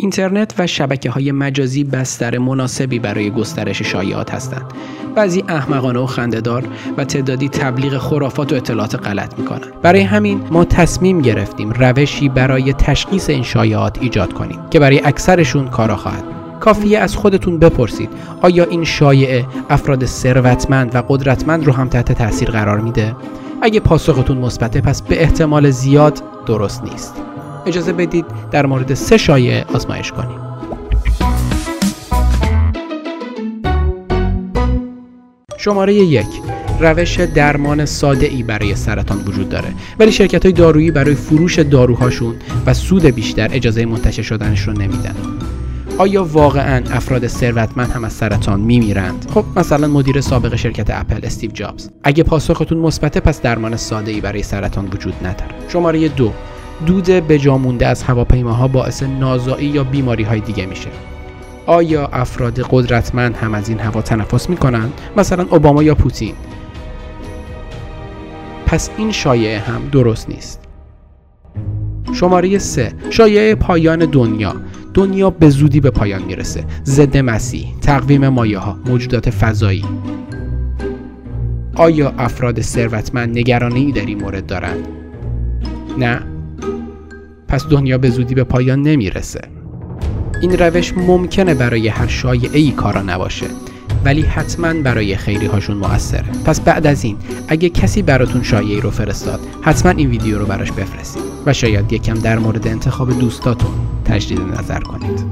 اینترنت و شبکه های مجازی بستر مناسبی برای گسترش شایعات هستند. بعضی احمقانه و خندهدار و تعدادی تبلیغ خرافات و اطلاعات غلط می‌کنن. برای همین ما تصمیم گرفتیم روشی برای تشخیص این شایعات ایجاد کنیم که برای اکثرشون کارا خواهد کافیه از خودتون بپرسید آیا این شایعه افراد ثروتمند و قدرتمند رو هم تحت تاثیر قرار میده اگه پاسختون مثبته پس به احتمال زیاد درست نیست اجازه بدید در مورد سه شایعه آزمایش کنیم. شماره یک روش درمان ساده ای برای سرطان وجود داره. ولی شرکت های دارویی برای فروش داروهاشون و سود بیشتر اجازه منتشر شدنش رو نمیدن. آیا واقعا افراد ثروتمند هم از سرطان میمیرند؟ خب مثلا مدیر سابق شرکت اپل استیو جابز. اگه پاسختون مثبته پس درمان ساده ای برای سرطان وجود نداره. شماره دو دود بجامونده از هواپیماها باعث نازایی یا بیماری های دیگه میشه. آیا افراد قدرتمند هم از این هوا تنفس می‌کنند؟ مثلا اوباما یا پوتین. پس این شایعه هم درست نیست. شماره 3 شایعه پایان دنیا. دنیا به زودی به پایان می‌رسه. ضد مسیح. تقویم مایه ها موجودات فضایی. آیا افراد ثروتمند نگرانی در این مورد دارند؟ نه. پس دنیا به زودی به پایان نمی‌رسه. این روش ممکنه برای هر شایعه ای کارا نباشه ولی حتما برای خیلی هاشون موثره. پس بعد از این اگه کسی براتون شایعی رو فرستاد حتما این ویدیو رو براش بفرستید و شاید یکم در مورد انتخاب دوستاتون تجدید نظر کنید.